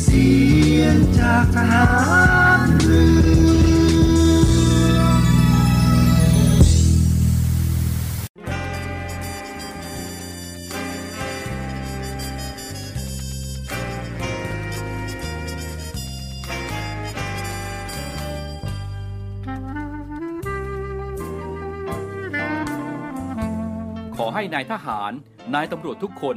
เสียงจากทหารเรือขอให้นายทหาร นายตำรวจทุกคน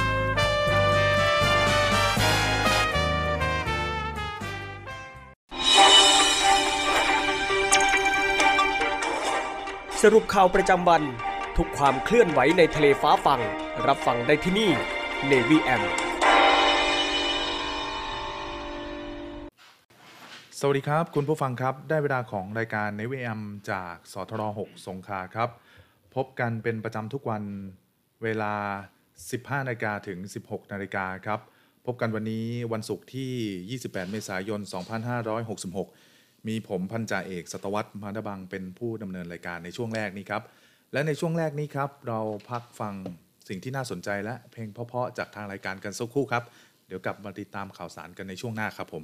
สรุปข่าวประจำวัน ทุกความเคลื่อนไหวในทะเลฟ้าฟัง รับฟังได้ที่นี่ Navy M สวัสดีครับ คุณผู้ฟังครับ ได้เวลาของรายการในเวมจากสทร6สงขลาครับ พบกันเป็นประจำทุกวันเวลา 15นาฬิกาถึง 16นาฬิกาครับ พบกันวันนี้วันศุกร์ที่ 28 เมษายน 2566 มีผมพันจ่าเอกสตวัตมาดบังเป็นผู้ดำเนินรายการในช่วงแรกนี้ครับ และในช่วงแรกนี้ครับ เราพักฟังสิ่งที่น่าสนใจและเพลงเพราะๆจากทางรายการกันสักครู่ครับ เดี๋ยวกลับมาติดตามข่าวสารกันในช่วงหน้าครับผม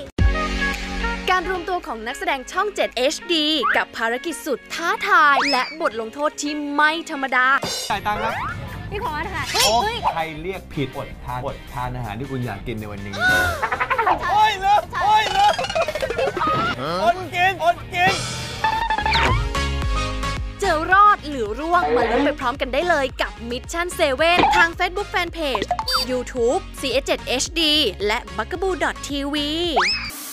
การรวมตัวของนักแสดงช่อง 7 HD กับภารกิจสุดท้าทาย และบทลงโทษที่ไม่ธรรมดา จ่ายตังค์ครับำพี่พอสค่ะโอ้ใครเรียกผิดอดทานอดทานอาหารที่คุณอยากกินในวันนี้จะรอดหรือร่วงมาลุ้นไปพร้อมกันได้เลยกับ Mission 7 ทาง Facebook Fanpage YouTube CS7 HD และ b u g a b o o TV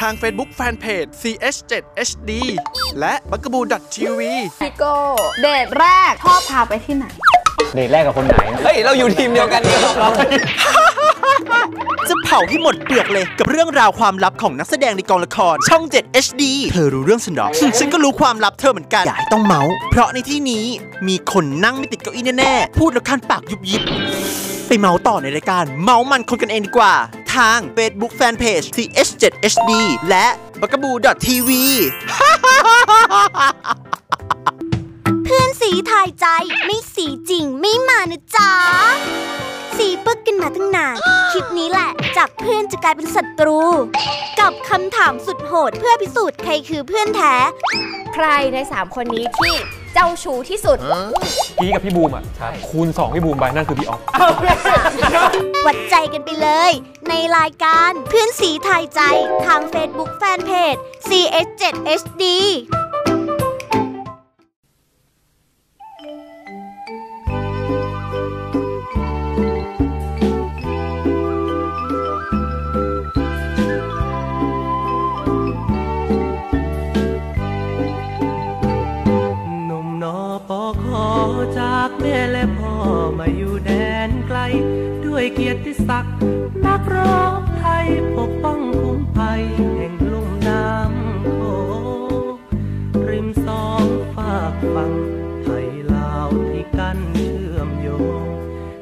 ทาง Facebook Fanpage CS7 HD และ b u g a b o o TV พี่โก้เดทแรกชอบพาไปที่ไหน เดทแรกกับคนไหน เฮ้ย เราอยู่ทีมเดียวกันนี่จะเผาให้หมดเปลือกเลยกับเรื่องราวความลับของนักแสดงในกองละคร ช่อง 7 HD เธอรู้เรื่องฉันหรอ ฉันก็รู้ความลับเธอเหมือนกัน อย่าให้ต้องเมาส์เพราะในที่นี้มีคนนั่งไม่ติดเก้าอี้แน่ๆ พูดแล้วคันปากยุบยิบ ไปเมาส์ต่อในรายการ เมาส์มันคนกันเองดีกว่า ทาง Facebook Fanpage TH7HD และ b u g a b o o TV เพื่อนสีถ่ายใจไม่สีจริงไม่มานะจ๊ะ สีปึกกันมาตั้งนาน คลิปนี้แหละจากเพื่อนจะกลายเป็นศัตรู กับคำถามสุดโหดเพื่อพิสูจน์ใครคือเพื่อนแท้ ใครใน3คนนี้ที่ เจ้าชู้ที่สุด พี่กับพี่บูมอะคูณ 2 พี่บูมไปนั่นคือพี่ออฟวัดใจกันไปเลย ในรายการเพื่อนสีถ่ายใจทาง Facebook Fanpage CS7HD วยเกียรติศักดิ์นักรอบไทยปกป้องคุ้มภัยแห่งลุ่มน้ำโขงริมสองฝากฝั่งไทยลาวที่กันเชื่อมโยง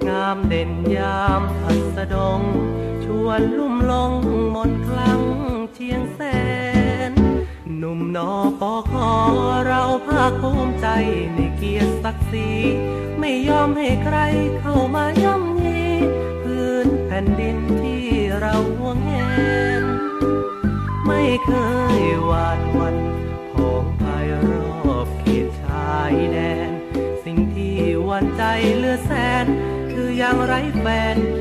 งามเด่นยามพัสดง ชวนลุ่มลงมนคลังเชียงแสน หนุ่มนอปอคอเราภาคภูมิใจในเกียรติศักดิ์ศรีไม่ยอมให้ใครเข้ามาย่ำ นแผ่นดินที่เราห่วงแหนไม่เคยหวาดวันผองภายรอบเขตชายแดน สิ่งที่หวันใจเลือแสน คือยางไร้แฟนเ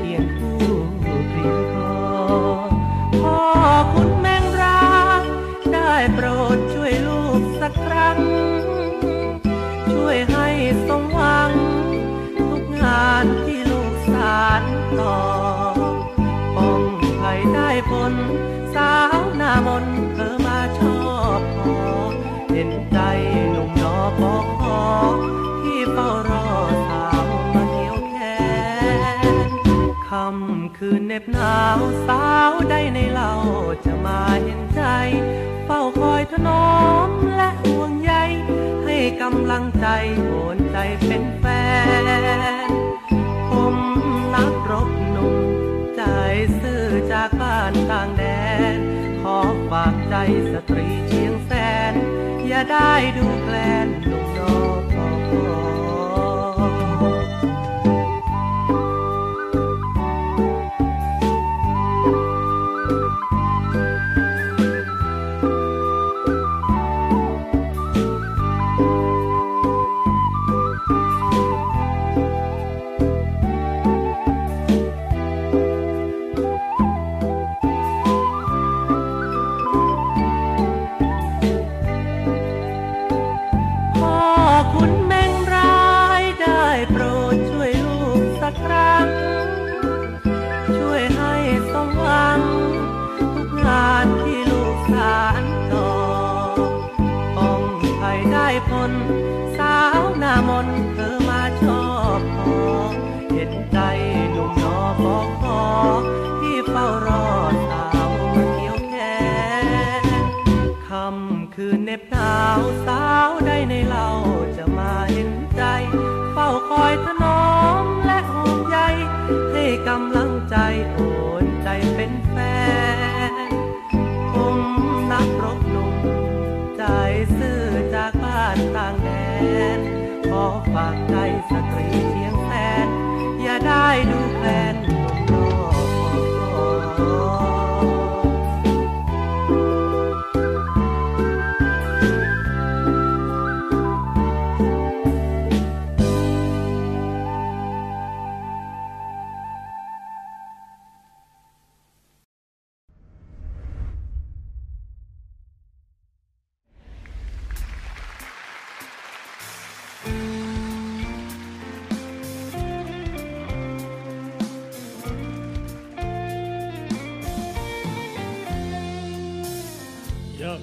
าวหน้ามนเธอมาชอบพอเห็นใจหนุ่มนอปอคอที่เฝ้ารอสาวมาเกี่ยวแขนคำคืนเหน็บหนาวสาวได้ในเล่าจะมาเห็นใจ เฝ้าคอยถนอมและห่วงใยให้กำลังใจโอนใจเป็นแฟนผมนักรบหนุ่มใจซื่อจากบ้านต่างแดน สตรีเชียงแสน อย่าได้ดูแคลน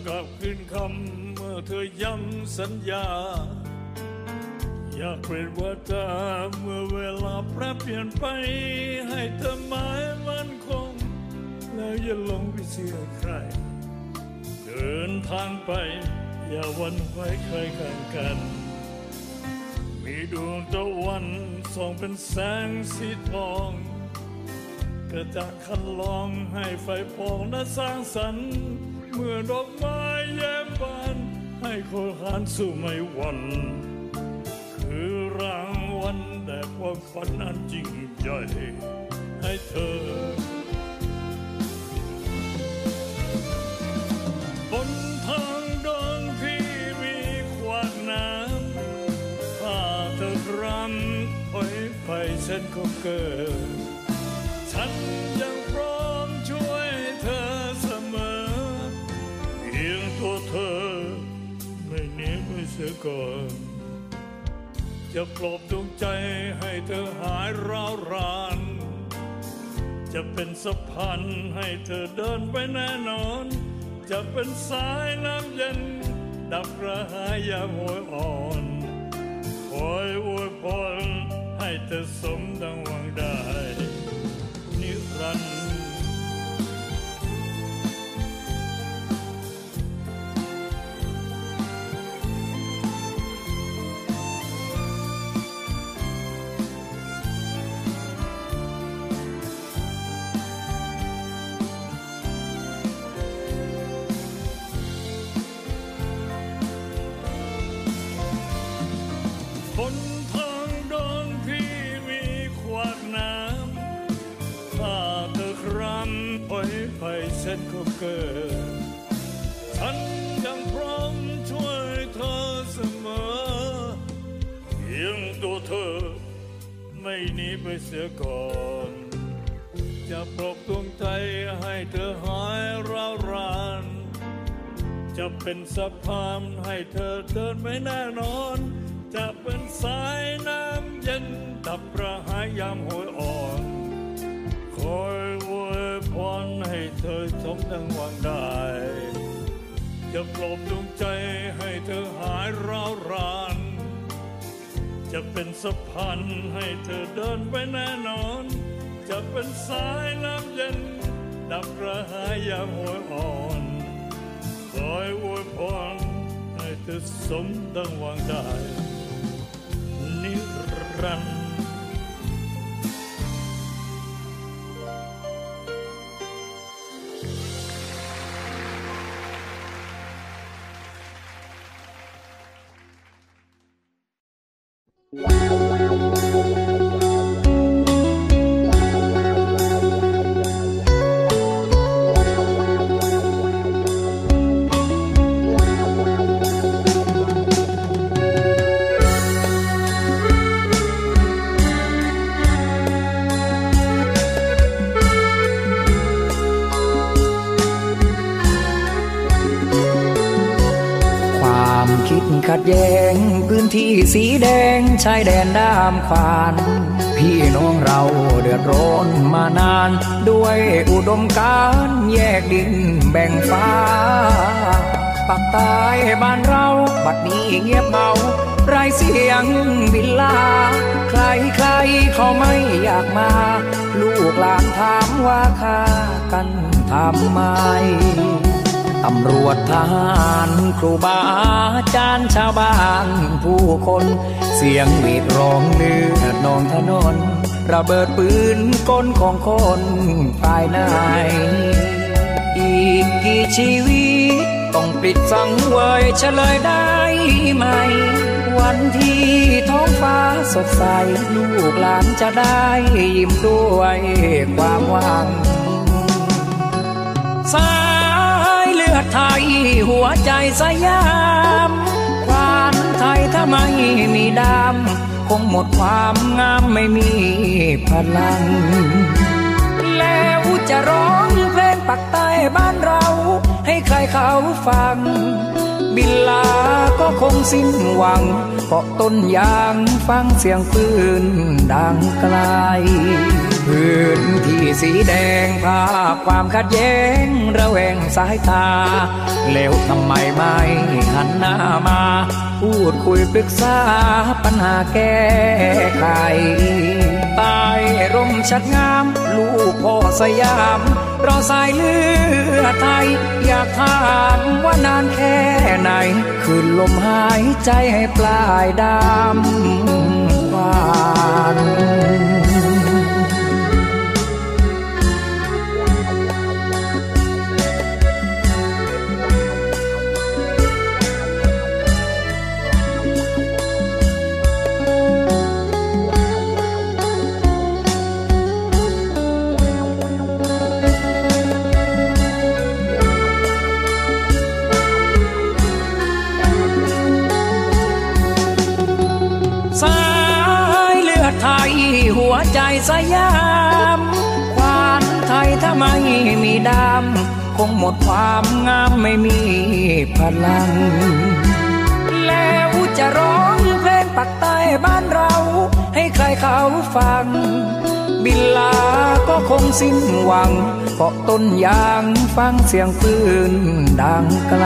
กลับคืนคำเมื่อเธอย้ำสัญญา อยากเป็นว่าจาเมื่อเวลาแปรเปลี่ยนไป ให้เธอหมายมันคง แล้วอย่าลงไปเชื่อใคร เดินทางไป อย่าวันไหวใครข้างกัน มีดวงตะวันส่องเป็นแสงสีทองกระจ่างคันลองให้ไฟปองและสร้างสรรค์ เมื่อดอกไม้แย้มบาน ให้คนหานสู่ไม่หวันคือรางวัลแต่ความฝันอันจริงใหญ่ให้เธอ บนทางเดินที่มีขวากน้ำถ้าเธอรำถอยไปเส้นก็เกิด ตัวเธอ ไม่หนีไม่เสียก่อนจะปลอบดวงใจให้เธอหายร้าวราน จะเป็นสะพานให้เธอเดินไปแน่นอน จะเป็นสายน้ำเย็น ดับกระหายยามโหยอ่อน คอยอวยพรให้เธอสมดังหวังได้ นิรันดร์ เป็นสะพานให้เธอเดินไม่แน่นอน จะเป็นสายน้ำเย็นดับกระหายยามโหยอ่อน คอยอวยพรให้เธอสมดังหวังได้ จะปลอบดวงใจให้เธอหายร้าวราน จะเป็นสะพานให้เธอเดินไปแน่นอน จะเป็นสายน้ำเย็นดับกระหายยามโหย ให้เธอ ชายแดนด้ามขวาน พี่น้องเราเดือดร้อนมานาน ด้วยอุดมการแยกดินแบ่งฟ้าปักใต้บ้านเราบัดนี้เงียบเบาไรเสียงวิลลา ใครใครเขาไม่อยากมา ลูกหลานถามว่าค่ากันทำไมตำรวจทหารครูบาอาจารย์ชาวบ้านผู้คน เสียงหวีดร้องเลือดนองถนน ระเบิดปืนก้นของคนภายในอีกกี่ชีวิต ต้องปิดสังเวยเฉลยได้ไหม วันที่ท้องฟ้าสดใส ลูกหลานจะได้ยิ้มด้วยความหวังสายเลือดไทยหัวใจสยาม ถ้าไม่มีดำคงหมดความงามไม่มีพลัง แล้วจะร้องเพลงปักใต้บ้านเรา ให้ใครเขาฟัง บินลาก็คงสิ้นหวังเกาะต้นยางฟังเสียงปืนดังไกล พื้นที่สีแดงภาพความขัดแย้งระแวงสายตา แล้วทำไมไม่หันหน้ามา พูดคุยปรึกษาปัญหาแก้ไขใต้ร่มชัดงาม ลูกพ่อสยาม รอสายเลือดไทย อยากถามว่านานแค่ไหน คืนลมหายใจให้ปลายดำวาน ใจสยามควานไทยถ้าไม่มีดำคงหมดความงามไม่มีพลัง แล้วจะร้องเพลงปักใต้บ้านเรา ให้ใครเขาฟัง บินลาก็คงสิ้นหวังเกาะต้นยางฟังเสียงปืนดังไกล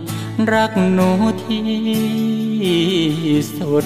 รักหนูที่สุด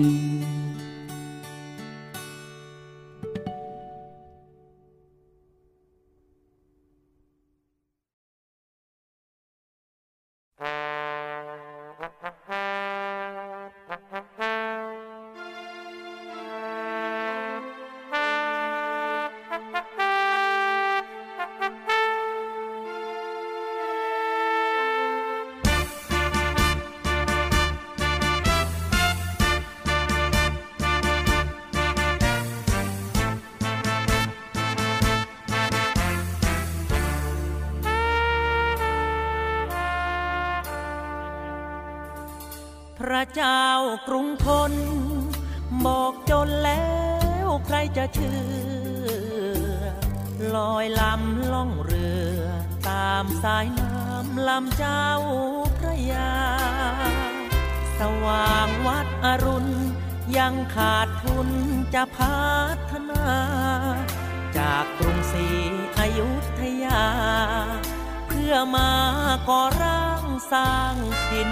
เจ้ากรุงทน บอกจนแล้วใครจะเชื่อ ลอยลำล่องเรือ ตามสายน้ำลำเจ้าพระยา สว่างวัดอรุณ ยังขาดทุนจะพัฒนา จากกรุงศรีอยุธยา เพื่อมาก่อร่างสร้างถิ่น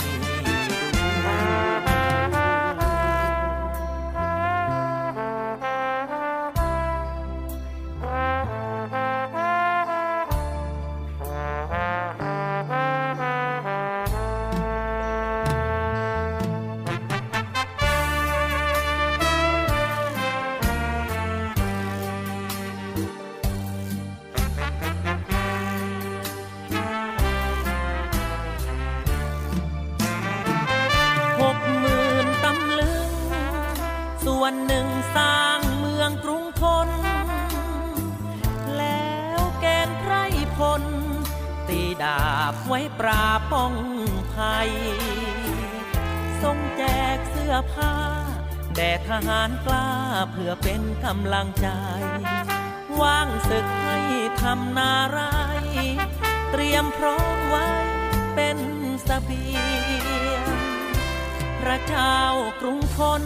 กรุงทน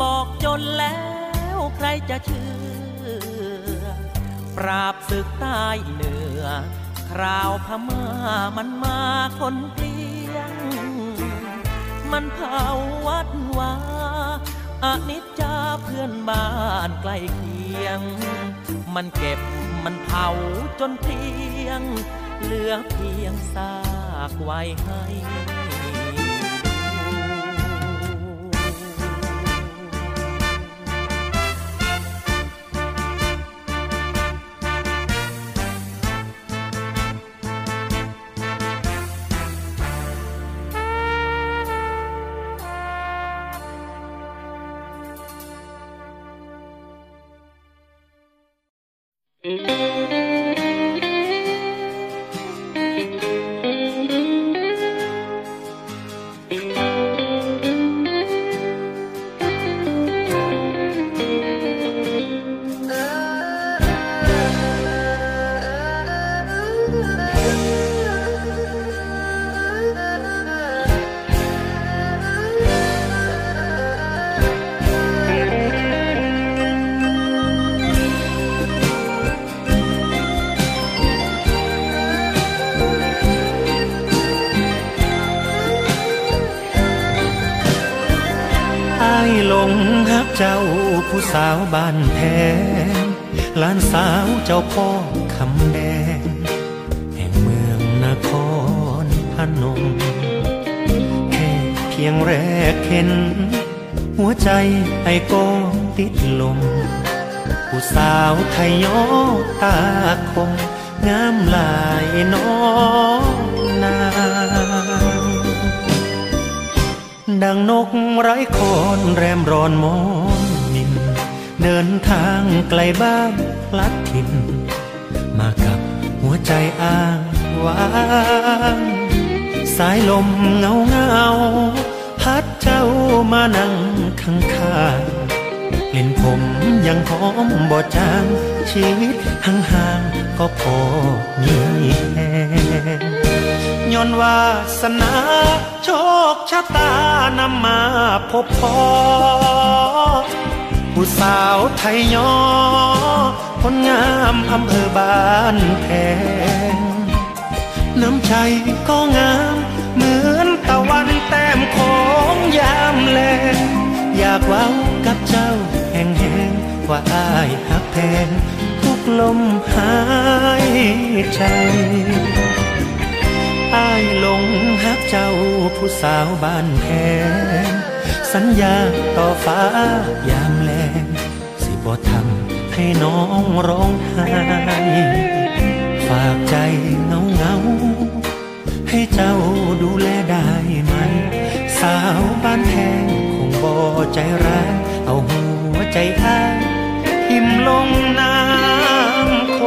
บอกจนแล้วใครจะเชื่อ ปราบศึกใต้เหนือ คราวพม่ามันมาคนเกลี้ยง มันเผาวัดวาอนิจจาเพื่อนบ้านใกล้เคียง มันเก็บมันเผาจนเพียง เหลือเพียงซากไว้ให้ จ้าพ่อคำแดง แห่งเมืองนครพนมแค่เพียงแรกเห็น หัวใจไอ้ก็ติดลม ผู้สาวไทยยอตาคมงามหลายน้องนาง ดังนกไร้คอนแรมรอนมอนมิน เดินทางไกลบ้าน ลัดถิ่นมากับหัวใจอ้างว้างสายลมเงาเงาพัดเจ้ามานั่งข้างข้างกลิ่นผมยังหอมบ่จางชีวิตห่างๆก็พอมีแหงย้อนวาสนาโชคชะตานำมาพบพอผู้สาวไทยยอ คนงามอำเภอบ้านแพงน้ำใจก็งาม เหมือนตะวันแต้มของยามแลงอยากเว้ากับเจ้าแห่งแห่งว่าอายหักแพงทุกลมหายใจอายหลงฮักเจ้าผู้สาวบ้านแพงสัญญาต่อฟ้ายามแล ให้น้องร้องไห้ฝากใจเงาเงาให้เจ้าดูแลได้ไหมสาวบ้านแพงคงบ่ใจร้ายเอาหัวใจอ้ายทิมลงน้ำโค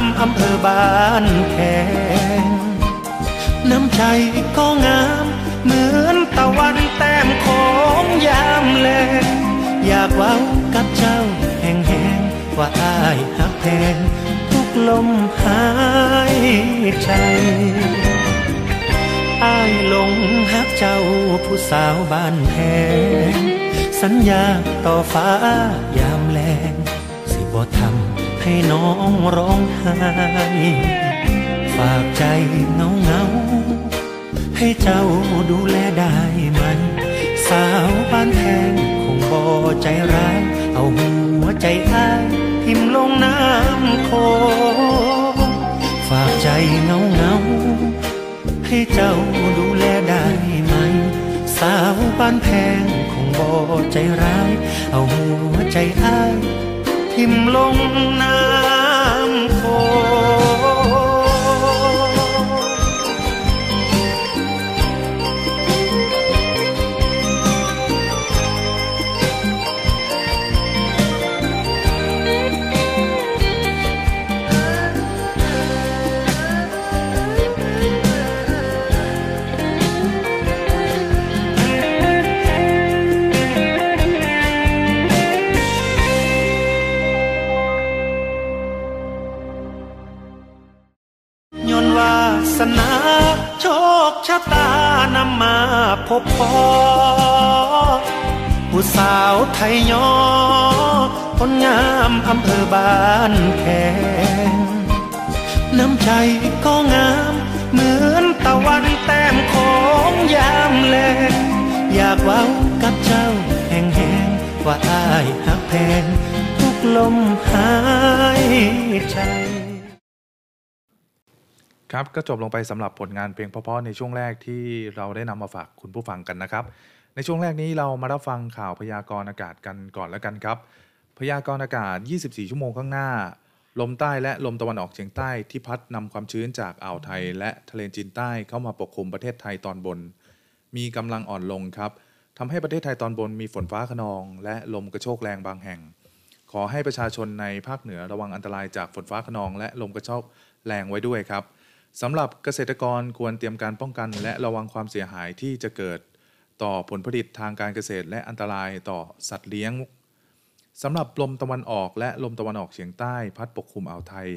ามอำเภอบ้านแพงน้ำใจก็งาม เหมือนตะวันแต้มของยามแลงอยากว้ากับเจ้าแห่งแหงว่าอายหักแพงทุกลมหายใจอายหลงฮักเจ้าผู้สาวบ้านแพงสัญญาต่อฟ้ายามแลงสิบ่ทำ ให้น้องร้องไห้ ฝากใจเงาเงาให้เจ้าดูแลได้ไหม สาวบ้านแพงคงบ่ใจร้าย เอาหัวใจอ้ายทิมลงน้ำโคฝากใจเงาเงาให้เจ้าดูแลได้ไหม สาวบ้านแพงคงบ่ใจร้าย เอาหัวใจอ้าย ทิมลงน้ำโค ครับ ก็จบลงไปสำหรับผลงานเพลงเพราะๆในช่วงแรกที่เราได้นำมาฝากคุณผู้ฟังกันนะครับ ในช่วงแรกนี้เรามารับฟังข่าวพยากรณ์อากาศกันก่อนแล้วกันครับ พยากรณ์อากาศ 24 ชั่วโมงข้างหน้า ลมใต้และลมตะวันออกเฉียงใต้ที่พัดนำความชื้นจากอ่าวไทย และทะเลจีนใต้เข้ามาปกคลุมประเทศไทยตอนบน มีกำลังอ่อนลงครับทำให้ประเทศไทยตอนบนมีฝนฟ้าขนอง และลมกระโชกแรงบางแห่ง ขอให้ประชาชนในภาคเหนือระวังอันตรายจากฝนฟ้าขนอง และลมกระโชกแรงไว้ด้วยครับ สำหรับเกษตรกรควรเตรียมการป้องกัน และระวังความเสียหายที่จะเกิดต่อผลผลิตทางการเกษตร และอันตรายต่อสัตว์เลี้ยงสำหรับลมตะวันออกและลมตะวันออกเฉียงใต้ พัดปกคลุมอ่าวไทย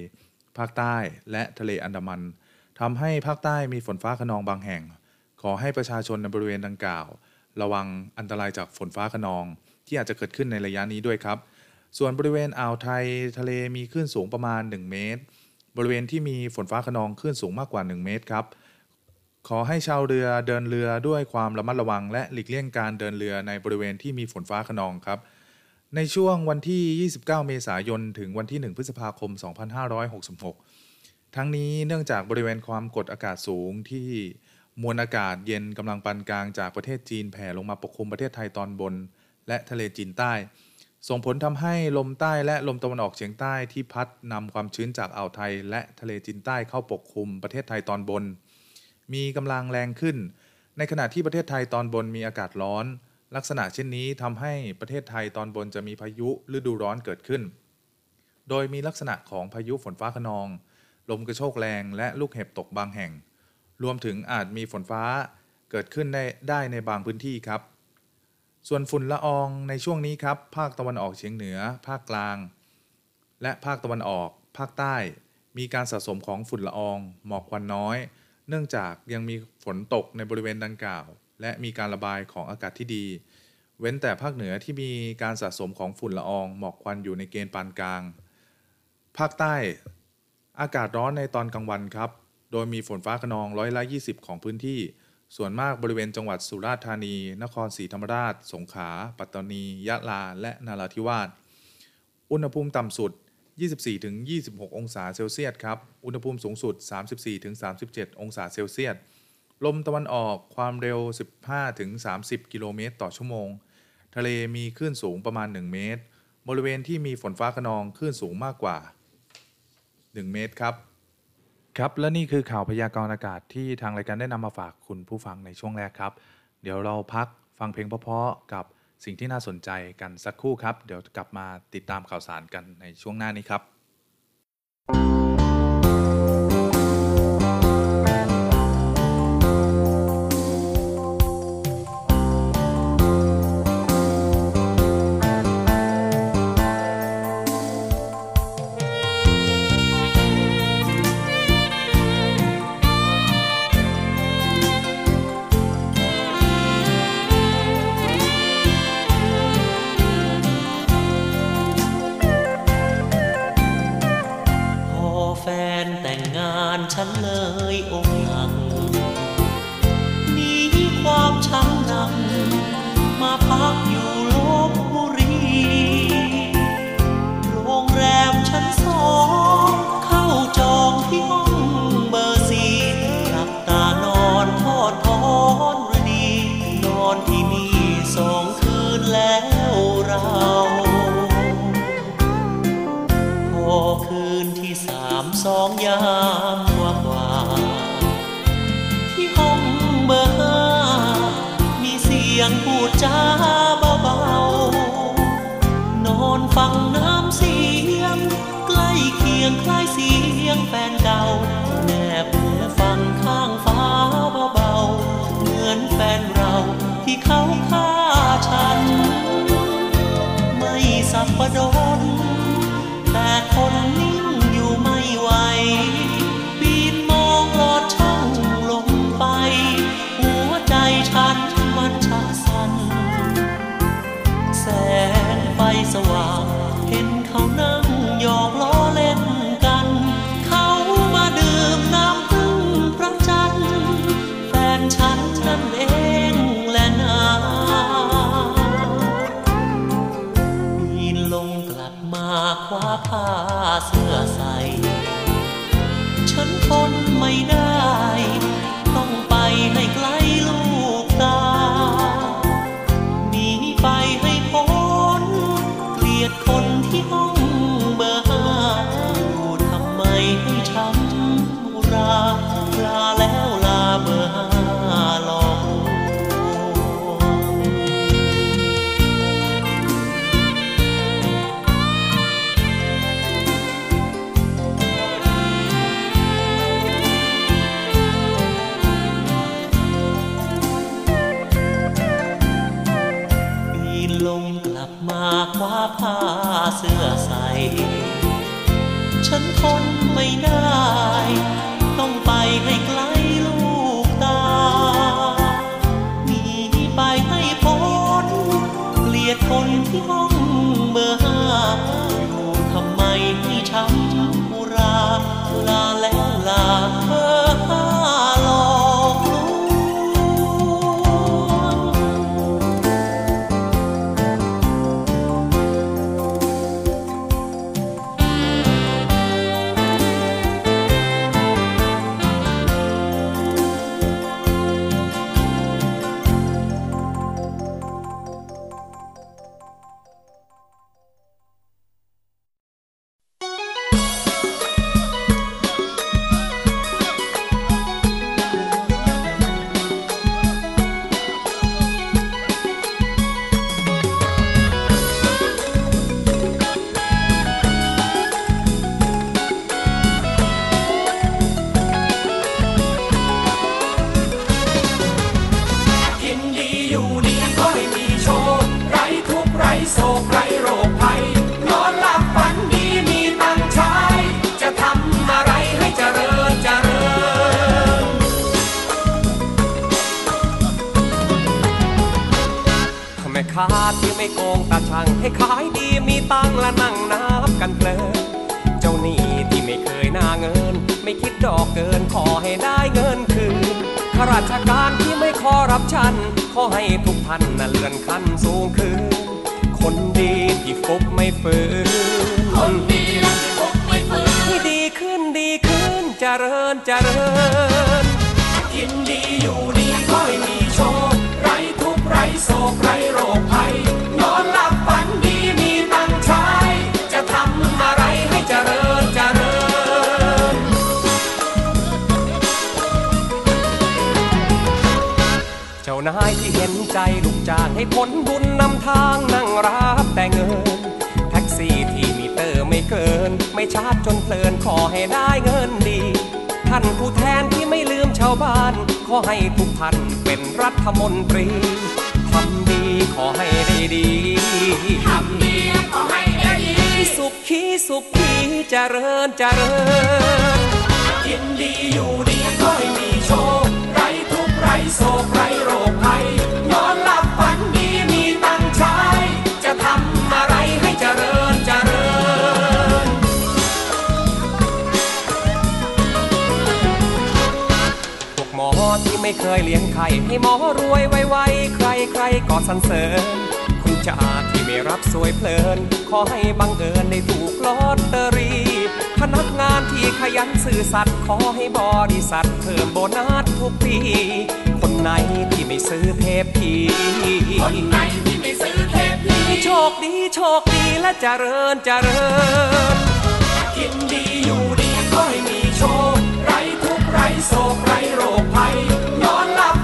ภาคใต้และทะเลอันดามันทำให้ภาคใต้มีฝนฟ้าขนองบางแห่ง ขอให้ประชาชนในบริเวณดังกล่าว ระวังอันตรายจากฝนฟ้าขนอง ที่อาจจะเกิดขึ้นในระยะนี้ด้วยครับ ส่วนบริเวณอ่าวไทย ทะเลมีคลื่นสูงประมาณ 1 เมตร บริเวณที่มีฝนฟ้าขนองคลื่นสูงมากกว่า 1 เมตรครับ ขอให้ชาวเรือเดินเรือด้วยความระมัดระวัง และหลีกเลี่ยงการเดินเรือในบริเวณที่มีฝนฟ้าขนองครับ ในช่วงวันที่ 29 เมษายน ถึงวันที่ 1 พฤษภาคม 2566 ทั้งนี้เนื่องจากบริเวณความกดอากาศสูงที่มวลอากาศเย็นกำลังปานกลางจากประเทศจีนแผ่ลงมาปกคลุมประเทศไทยตอนบน และทะเลจีนใต้ ส่งผลทำให้ลมใต้และลมตะวันออกเฉียงใต้ที่พัดนำความชื้นจากอ่าวไทย และทะเลจีนใต้เข้าปกคลุมประเทศไทยตอนบน มีกำลังแรงขึ้น ในขณะที่ประเทศไทยตอนบนมีอากาศร้อน ลักษณะเช่นนี้ทำให้ประเทศไทยตอนบนจะมีพายุฤดูร้อนเกิดขึ้น โดยมีลักษณะของพายุฝนฟ้าขนอง ลมกระโชกแรงและลูกเห็บตกบางแห่ง รวมถึงอาจมีฝนฟ้าเกิดขึ้นได้ในบางพื้นที่ครับ ส่วนฝุ่นละอองในช่วงนี้ครับ ภาคตะวันออกเฉียงเหนือ ภาคกลาง และภาคตะวันออก ภาคใต้ มีการสะสมของฝุ่นละออง หมอกควันน้อย เนื่องจากยังมีฝนตกในบริเวณดังกล่าว และมีการระบายของอากาศที่ดี เว้นแต่ภาคเหนือที่มีการสะสมของฝุ่นละออง หมอกควันอยู่ในเกณฑ์ปานกลาง ภาคใต้ อากาศร้อนในตอนกลางวันครับ โดยมีฝนฟ้าขนองร้อยละ 20 ของพื้นที่ ส่วนมากบริเวณจังหวัดสุราษฎร์ธานี นครศรีธรรมราช สงขลา ปัตตานี ยะลา และนาราธิวาส อุณหภูมิต่ำสุด 24-26 องศาเซลเซียสครับ อุณหภูมิสูงสุด 34-37 องศาเซลเซียส ลมตะวันออกความเร็ว 15-30 กิโลเมตรต่อชั่วโมง ทะเลมีคลื่นสูงประมาณ 1 เมตร บริเวณที่มีฝนฟ้าขนองคลื่นสูงมากกว่า 1 เมตรครับ ครับ และนี่คือข่าวพยากรณ์อากาศที่ทางรายการได้นำมาฝากคุณผู้ฟังในช่วงแรกครับ เดี๋ยวเราพักฟังเพลงเพราะๆกับสิ่งที่น่าสนใจกันสักครู่ครับ เดี๋ยวกลับมาติดตามข่าวสารกันในช่วงหน้านี้ครับ ประดนานายที่เห็นใจลูกจ้างให้ผลบุญนำทางนั่งรับแต่เงิน แท็กซี่ที่มีเตอร์ไม่เกิน ไม่ชาร์จจนเพลินขอให้ได้เงินดี ท่านผู้แทนที่ไม่ลืมชาวบ้าน ขอให้ทุกท่านเป็นรัฐมนตรีทำดีขอให้ได้ดีทำดีขอให้ได้ดี สุขขีสุขขีเจริญเจริญกินดีอยู่ดีก็ไม่มีโชค ไรโศกไรโรคภัยนอนหลับฝันดีมีตังใช้จะทำอะไรให้เจริญเจริญ พวกหมอที่ไม่เคยเลี้ยงไข่ให้หมอรวยไวๆใครใครๆก็สรรเสริญ คุณจ่าที่ไม่รับสวยเพลิน ขอให้บังเอิญได้ถูกลอตเตอรี่ พนักงานที่ขยันซื่อสัตย์ขอให้บริษัทเพิ่มโบนัสทุกปี คนไหนที่ไม่ซื้อเทปพีคนไหนที่ไม่ซื้อเทปพีโชคดีโชคดีและเจริญเจริญ กินดีอยู่ดีก็ไม่มีโชค ไรทุกไรโศกไรโรคภัยนอนหลับ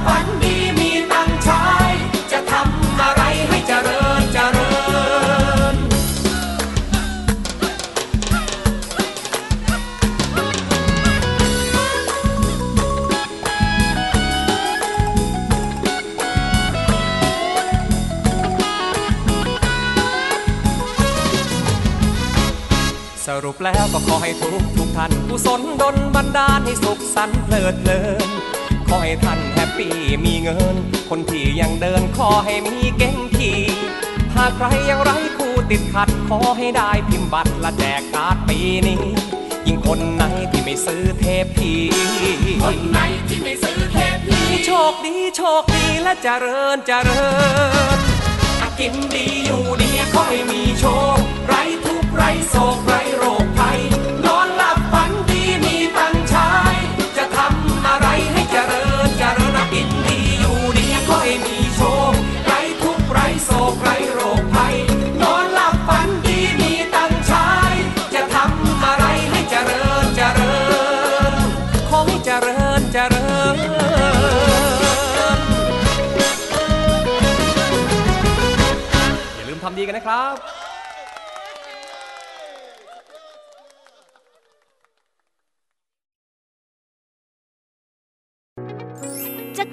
สรุปแล้วก็ขอให้ทุกทุกท่านกุศลดลบันดาลให้สุขสันต์เพลิดเพลิน ขอให้ท่าน happy มีเงิน คนที่ยังเดินขอให้มีเก๋งขี่หากใครยังไร้คู่ติดขัดขอให้ได้พิมพ์บัตรและแจกการ์ดปีนี้ ยิ่งคนไหนที่ไม่ซื้อเทปผีคนไหนที่ไม่ซื้อเทปผีโชคดีโชคดีและเจริญเจริญกินดีอยู่ดีก็ไม่มีโชคไร้ทุก ไร้โศกไร้โรคภัย นอนหลับฝันดีมีตังค์ใช้จะทำอะไรให้เจริญเจริญนะกินดีอยู่ดีก็ไม่มีโชค ไร้ทุกข์ไร้โศกไร้โรคภัย นอนหลับฝันดีมีตังค์ใช้จะทำอะไรให้เจริญเจริญขอให้เจริญเจริญอย่าลืมทำดีกันนะครับ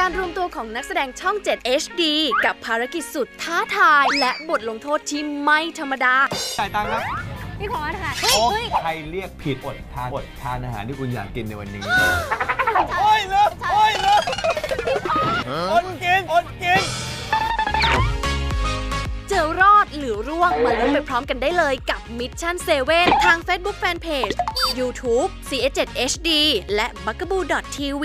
การรวมตัวของนักแสดงช่อง 7 HD กับภารกิจสุดท้าทาย และบทลงโทษที่ไม่ธรรมดา จ่ายตังค์ครับพี่พอสค่ะโอ๊ะใครเรียกผิดอดทานอดทานอาหารที่คุณอยากกินในวันนี้ โอ้ยเลิกโอ้ยเลิกอดกินอดกิน เจอรอดหรือร่วงมาลุ้นไปพร้อมกันได้เลยกับ Mission 7 ทาง Facebook Fanpage YouTube CS7HD และ b u g a b o o TV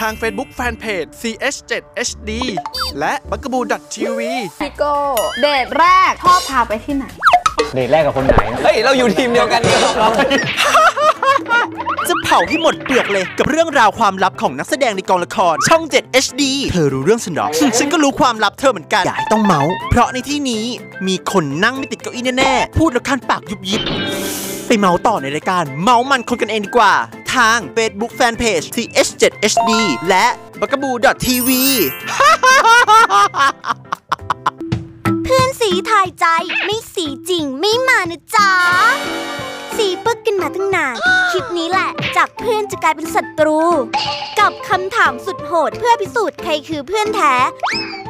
ทาง Facebook Fanpage CH7HD และ b u g a b o o TV พี่โก้เดทแรกชอบพาไปที่ไหน เดทแรกกับคนไหน เฮ้ย เราอยู่ทีมเดียวกันนี่จะเผาให้หมดเปลือกเลยกับเรื่องราวความลับของนักแสดงในกองละคร ช่อง 7 HD เธอรู้เรื่องฉันหรอ ฉันก็รู้ความลับเธอเหมือนกัน อย่าให้ต้องเมาส์เพราะในที่นี้มีคนนั่งไม่ติดเก้าอี้แน่ๆ พูดแล้วคันปากยุบยิบ ไปเมาส์ต่อในรายการ เมาส์มันคนกันเองดีกว่า ทาง Facebook Fanpage CH7HD และ b a g a b o o TV เพื่อนสีทายใจไม่สีจริงไม่มานะจ๊ะ สีปึกกันมาตั้งนาน คลิปนี้แหละ จากเพื่อนจะกลายเป็นศัตรู กับคำถามสุดโหดเพื่อพิสูจน์ใครคือเพื่อนแท้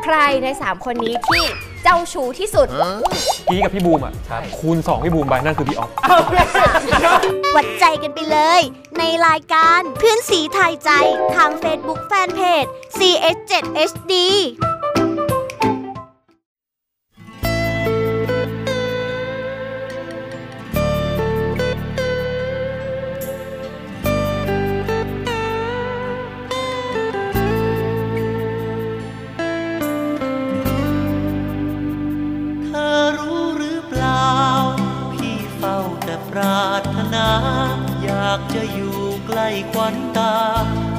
ใครใน 3 คนนี้ที่เจ้าชู้ที่สุด พี่กับพี่บูมอะคูณ 2 พี่บูมไปนั่นคือพี่ออฟวัดใจกันไปเลย ในรายการเพื่อนสีทายใจทาง Facebook Fanpage CS7HD อยากจะอยู่ใกล้ควันตา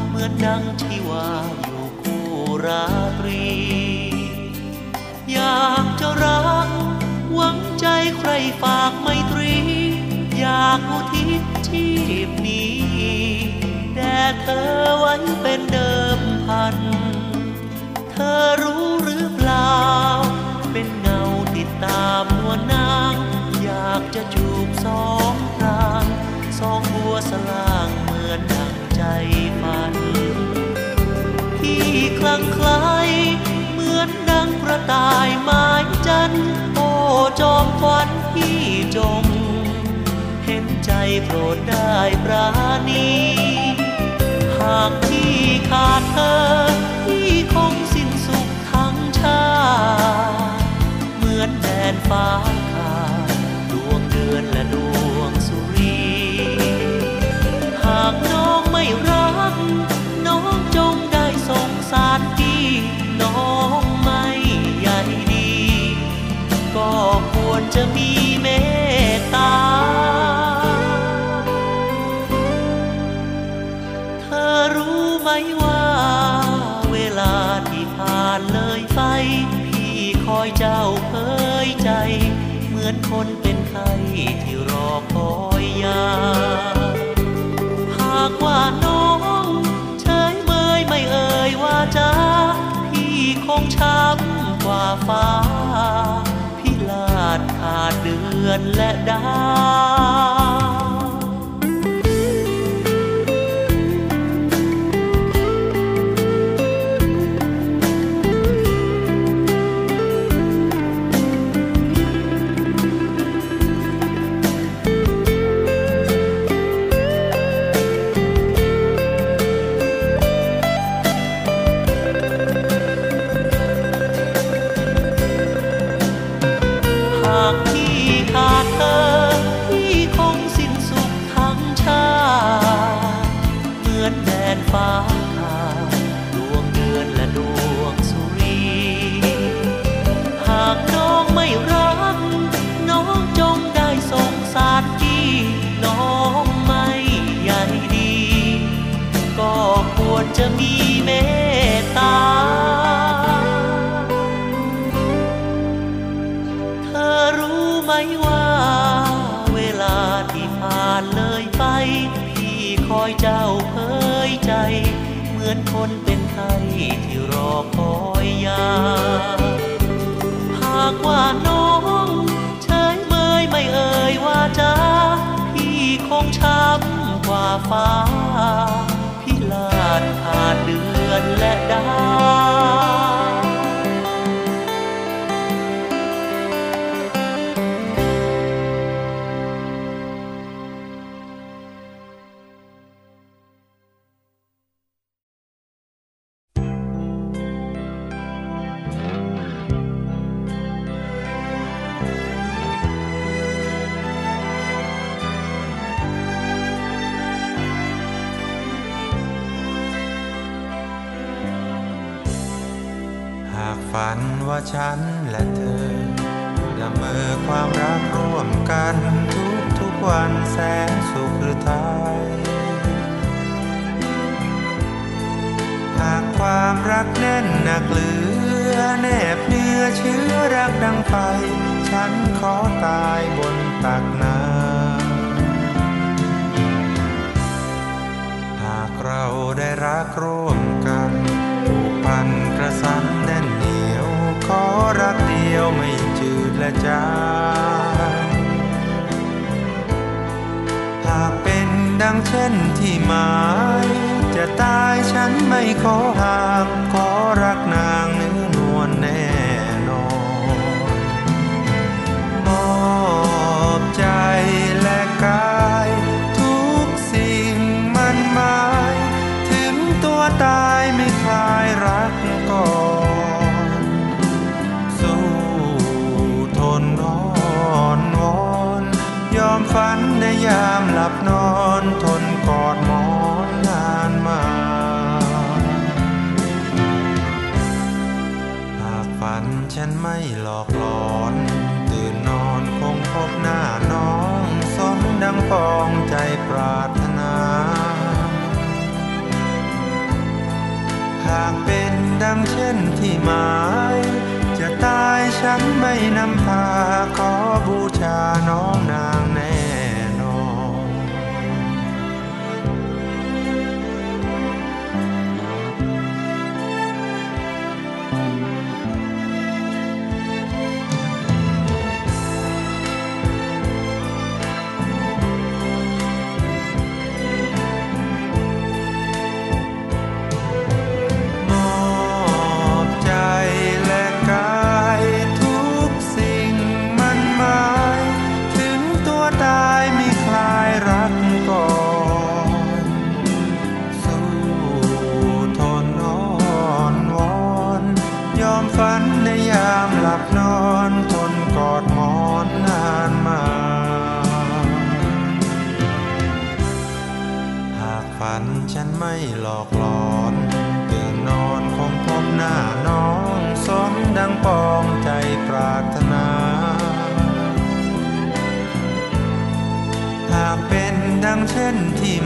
เหมือนดังที่ว่าอยู่คู่ราตรี อยากจะรัก หวังใจใครฝากไมตรี อยากอุทิศชีพนี้แด่เธอไว้เป็นเดิมพัน เธอรู้หรือเปล่า เป็นเงาติดตามนวลนาง อยากจะจูบสอง องบัวสลางเหมือนดังใจฝัน ที่คลั่งไคล้เหมือนดังกระต่ายไม้จันทร์โอ้จอมควันพี่จง เห็นใจโปรดได้ปราณี หากพี่ขาดเธอพี่คงสิ้นสุขทั้งชา เหมือนแดนฟ้าขาดดวงเดือนและดวงากน้องไม่รัก น้องจงได้สงสารพี่น้องไม่ใยดี ก็ควรจะมีเมตตา เธอรู้ไหมว่าเวลาที่ผ่านเลยไป พี่คอยเจ้าเผยใจ เหมือนคนเป็นไข้ที่รอคอยยา ว่าน้องเฉยเมยไม่เอ่ยว่าจ้าพี่คงช้ำกว่าฟ้า พี่ลาดขาดเดือนและดาว คนเป็นไข้ที่รอคอยยา หากว่าน้องเฉยเมยไม่เอ่ยว่าจ้าพี่คงช้ำกว่าฟ้า พี่ลาดขาดเดือนและดาว ฝันในยามหลับนอนทนกอดหมอนนานมาหากฝันฉันไม่หลอกหลอน ตื่นนอนคงพบหน้าน้องสมดังปองใจปรารถนาหากเป็นดังเช่นที่หมายจะตายฉันไม่นำพาขอบูชาน้องนาง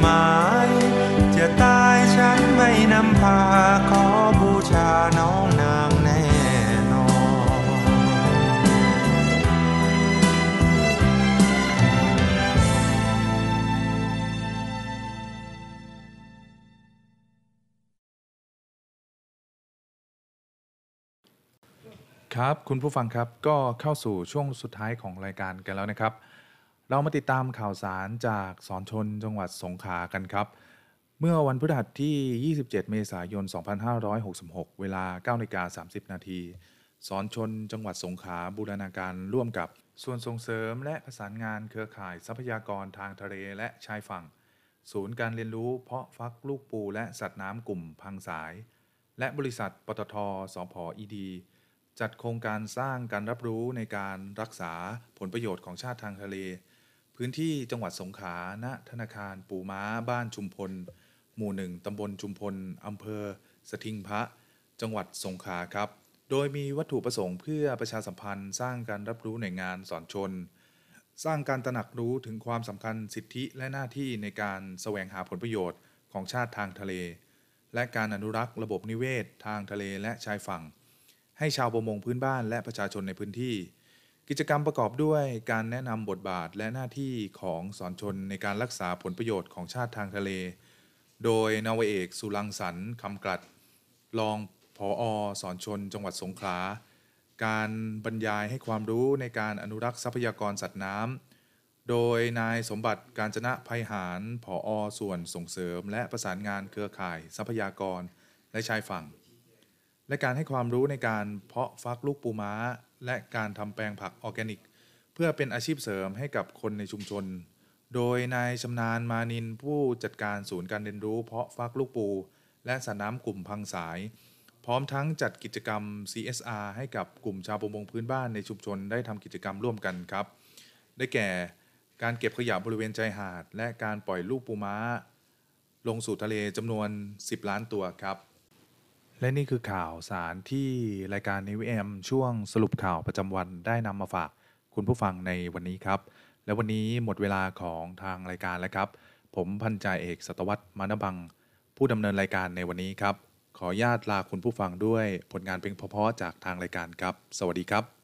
หมาย จะตายฉันไม่นำพาขอบูชาน้องนางแน่นอน ครับคุณผู้ฟังครับก็เข้าสู่ช่วงสุดท้ายของรายการกันแล้วนะครับ เรามาติดตามข่าวสารจากสอนชนจังหวัดสงขลากันครับ เมื่อวันพฤหัสที่ 27 เมษายน 2566 เวลา9นาฬิกา30 นาทีสอนชนจังหวัดสงขลาบูรณาการร่วมกับส่วนส่งเสริมและประสานงานเครือข่ายทรัพยากรทางทะเลและชายฝั่ง ศูนย์การเรียนรู้เพาะฟักลูกปูและสัตว์น้ำกลุ่มพังสาย และบริษัทปตทสพอีดี จัดโครงการสร้างการรับรู้ในการรักษาผลประโยชน์ของชาติทางทะเล พื้นที่จังหวัดสงขลาณธนาคารปูม้าบ้านชุมพล หมู่หนึ่งตำบลจุมพลอำเภอ สทิงพระ จังหวัดสงขลาครับ โดยมีวัตถุประสงค์เพื่อประชาสัมพันธ์ สร้างการรับรู้ในงานสอนชน สร้างการตระหนักรู้ถึงความสำคัญสิทธิและหน้าที่ในการแสวงหาผลประโยชน์ของชาติทางทะเล และการอนุรักษ์ระบบนิเวศ ทางทะเลและชายฝั่ง ให้ชาวประมงพื้นบ้านและประชาชนในพื้นที่ กิจกรรมประกอบด้วยการแนะนำบทบาทและหน้าที่ของสอนชนในการรักษาผลประโยชน์ของชาติทางทะเล โดยนาวเอกสุรังสรรค์คำกลัด รองผออสอนชน จังหวัดสงขลา การบรรยายให้ความรู้ในการอนุรักษ์ทรัพยากรสัตว์น้ำ โดยนายสมบัติการจนะภัยหารผออส่วนส่งเสริม และประสานงานเครือข่ายทรัพยากรและชายฝั่ง และการให้ความรู้ในการเพาะฟักลูกปูม้า และการทำแปลงผักออร์แกนิก เพื่อเป็นอาชีพเสริมให้กับคนในชุมชน โดยนายชำนาญมานินผู้จัดการศูนย์การเรียนรู้ เพาะฟักลูกปู และสัตว์น้ำกลุ่มพังสาย พร้อมทั้งจัดกิจกรรม CSR ให้กับกลุ่มชาวประมงพื้นบ้านในชุมชนได้ทำกิจกรรมร่วมกันครับ ได้แก่การเก็บขยะบริเวณชายหาด และการปล่อยลูกปูม้า ลงสู่ทะเลจำนวน 10 ล้านตัวครับ และนี่คือข่าวสารที่รายการนิวเอ็มช่วงสรุปข่าวประจำวันได้นำมาฝากคุณผู้ฟังในวันนี้ครับ และวันนี้หมดเวลาของทางรายการแล้วครับ ผมพันจ่าเอกสตวัตมานบัง ผู้ดำเนินรายการในวันนี้ครับ ขออนุญาตลาคุณผู้ฟังด้วยผลงานเพลงเพราะๆจากทางรายการครับ สวัสดีครับ